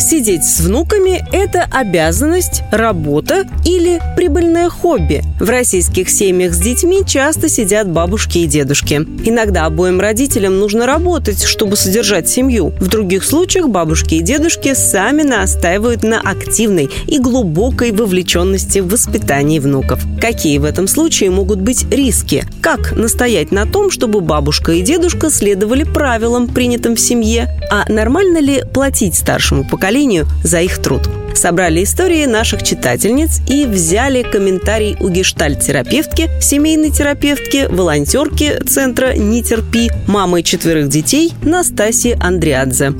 Сидеть с внуками – это обязанность, работа или прибыльное хобби. В российских семьях с детьми часто сидят бабушки и дедушки. Иногда обоим родителям нужно работать, чтобы содержать семью. В других случаях бабушки и дедушки сами настаивают на активной и глубокой вовлеченности в воспитании внуков. Какие в этом случае могут быть риски? Как настоять на том, чтобы бабушка и дедушка следовали правилам, принятым в семье? А нормально ли платить старшему поколению поколению за их труд. Собрали истории наших читательниц и взяли комментарий у гештальт-терапевтки, семейной терапевтки, волонтерки центра «Не терпи», мамы четверых детей Настасии Андриадзе.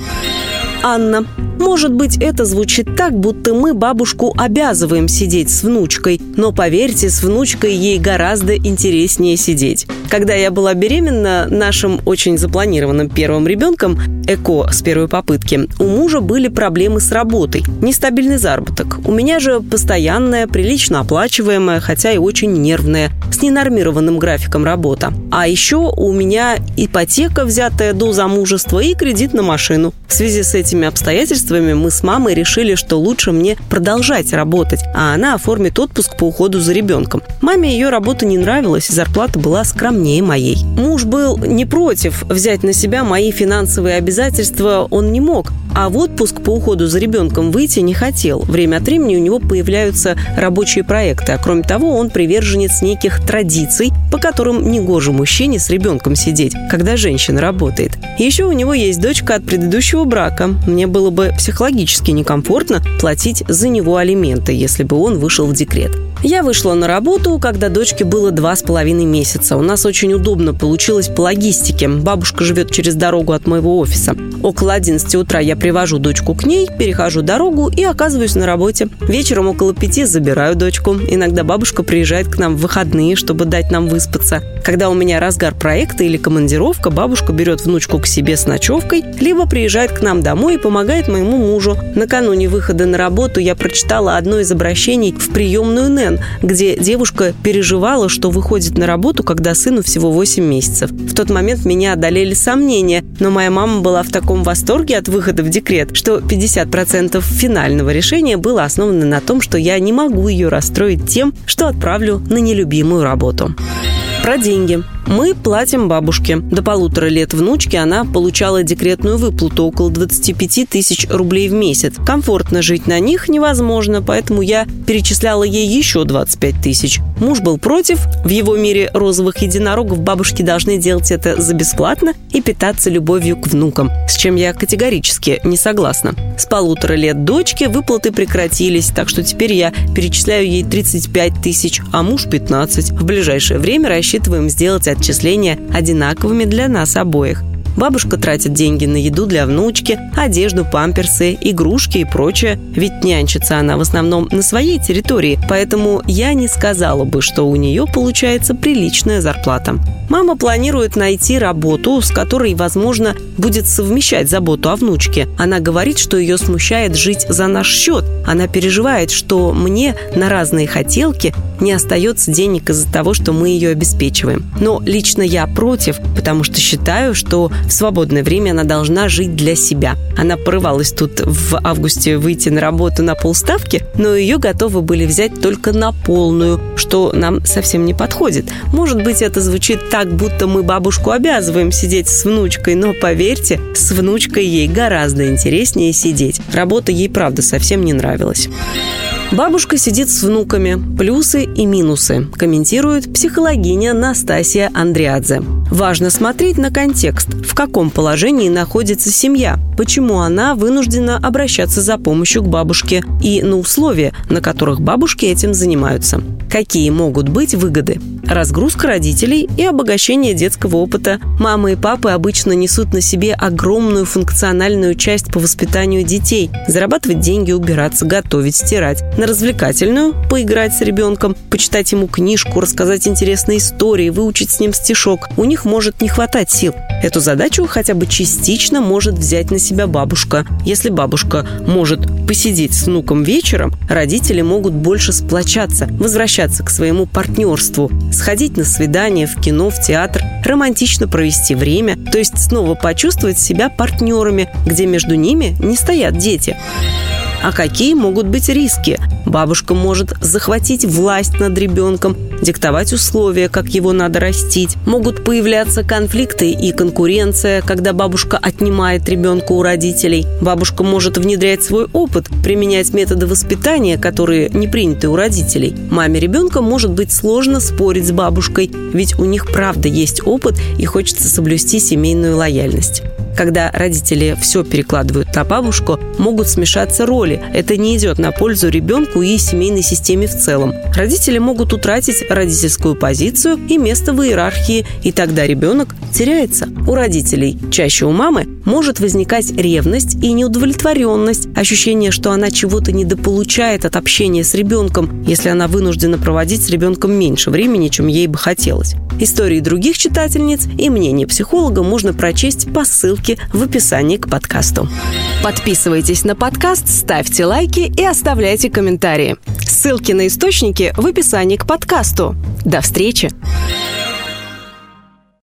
Анна. Может быть, это звучит так, будто мы бабушку обязываем сидеть с внучкой, но поверьте, с внучкой ей гораздо интереснее сидеть. Когда я была беременна нашим очень запланированным первым ребенком, ЭКО с первой попытки, у мужа были проблемы с работой, нестабильный заработок. У меня же постоянная, прилично оплачиваемая, хотя и очень нервная, с ненормированным графиком работа. А еще у меня ипотека, взятая до замужества, и кредит на машину. В связи с этими обстоятельствами мы с мамой решили, что лучше мне продолжать работать, а она оформит отпуск по уходу за ребенком. Маме ее работа не нравилась, зарплата была скромнее моей. Муж был не против взять на себя мои финансовые обязательства, он не мог. А в отпуск по уходу за ребенком выйти не хотел. Время от времени у него появляются рабочие проекты, а кроме того, он приверженец неких традиций, по которым негоже мужчине с ребенком сидеть, когда женщина работает. Еще у него есть дочка от предыдущего брака. Мне было бы психологически некомфортно платить за него алименты, если бы он вышел в декрет. Я вышла на работу, когда дочке было два с половиной месяца. У нас очень удобно получилось по логистике. Бабушка живет через дорогу от моего офиса. Около 11 утра я привожу дочку к ней, перехожу дорогу и оказываюсь на работе. Вечером около пяти забираю дочку. Иногда бабушка приезжает к нам в выходные, чтобы дать нам выспаться. Когда у меня разгар проекта или командировка, бабушка берет внучку к себе с ночевкой, либо приезжает к нам домой и помогает моему мужу. Накануне выхода на работу я прочитала одно из обращений в приемную НЭН, сцен, где девушка переживала, что выходит на работу, когда сыну всего 8 месяцев. В тот момент меня одолели сомнения, но моя мама была в таком восторге от выхода в декрет, что 50% финального решения было основано на том, что я не могу ее расстроить тем, что отправлю на нелюбимую работу. Про деньги. Мы платим бабушке. До полутора лет внучки она получала декретную выплату около 25 тысяч рублей в месяц. Комфортно жить на них невозможно, поэтому я перечисляла ей еще 25 тысяч. Муж был против. В его мире розовых единорогов бабушки должны делать это за бесплатно и питаться любовью к внукам, с чем я категорически не согласна. С полутора лет дочки выплаты прекратились, так что теперь я перечисляю ей 35 тысяч, а муж 15. В ближайшее время рассчитываем сделать отчисления одинаковыми для нас обоих. Бабушка тратит деньги на еду для внучки, одежду, памперсы, игрушки и прочее. Ведь нянчится она в основном на своей территории, поэтому я не сказала бы, что у нее получается приличная зарплата. Мама планирует найти работу, с которой, возможно, будет совмещать заботу о внучке. Она говорит, что ее смущает жить за наш счет. Она переживает, что мне на разные хотелки не остается денег из-за того, что мы ее обеспечиваем. Но лично я против, потому что считаю, что в свободное время она должна жить для себя. Она порывалась тут в августе выйти на работу на полставки, но ее готовы были взять только на полную, что нам совсем не подходит. Может быть, это звучит так, будто мы бабушку обязываем сидеть с внучкой, но поверьте, с внучкой ей гораздо интереснее сидеть. Работа ей, правда, совсем не нравилась. Бабушка сидит с внуками. Плюсы и минусы. Комментирует психологиня Настасия Андриадзе. Важно смотреть на контекст, в каком положении находится семья, почему она вынуждена обращаться за помощью к бабушке и на условия, на которых бабушки этим занимаются. Какие могут быть выгоды? Разгрузка родителей и обогащение детского опыта. Мамы и папы обычно несут на себе огромную функциональную часть по воспитанию детей. Зарабатывать деньги, убираться, готовить, стирать. На развлекательную – поиграть с ребенком, почитать ему книжку, рассказать интересные истории, выучить с ним стишок. У них может не хватать сил. Эту задачу хотя бы частично может взять на себя бабушка. Если бабушка может посидеть с внуком вечером, родители могут больше сплочаться, возвращаться к своему партнерству, сходить на свидание, в кино, в театр, романтично провести время, то есть снова почувствовать себя партнерами, где между ними не стоят дети. А какие могут быть риски? Бабушка может захватить власть над ребенком, диктовать условия, как его надо растить. Могут появляться конфликты и конкуренция, когда бабушка отнимает ребенка у родителей. Бабушка может внедрять свой опыт, применять методы воспитания, которые не приняты у родителей. Маме ребенка может быть сложно спорить с бабушкой, ведь у них правда есть опыт и хочется соблюсти семейную лояльность когда родители все перекладывают на бабушку, могут смешаться роли. Это не идет на пользу ребенку и семейной системе в целом. Родители могут утратить родительскую позицию и место в иерархии, и тогда ребенок теряется. У родителей, чаще у мамы, может возникать ревность и неудовлетворенность, ощущение, что она чего-то недополучает от общения с ребенком, если она вынуждена проводить с ребенком меньше времени, чем ей бы хотелось. Истории других читательниц и мнение психолога можно прочесть по ссылке в описании к подкасту. Подписывайтесь на подкаст, ставьте лайки и оставляйте комментарии. Ссылки на источники в описании к подкасту. До встречи!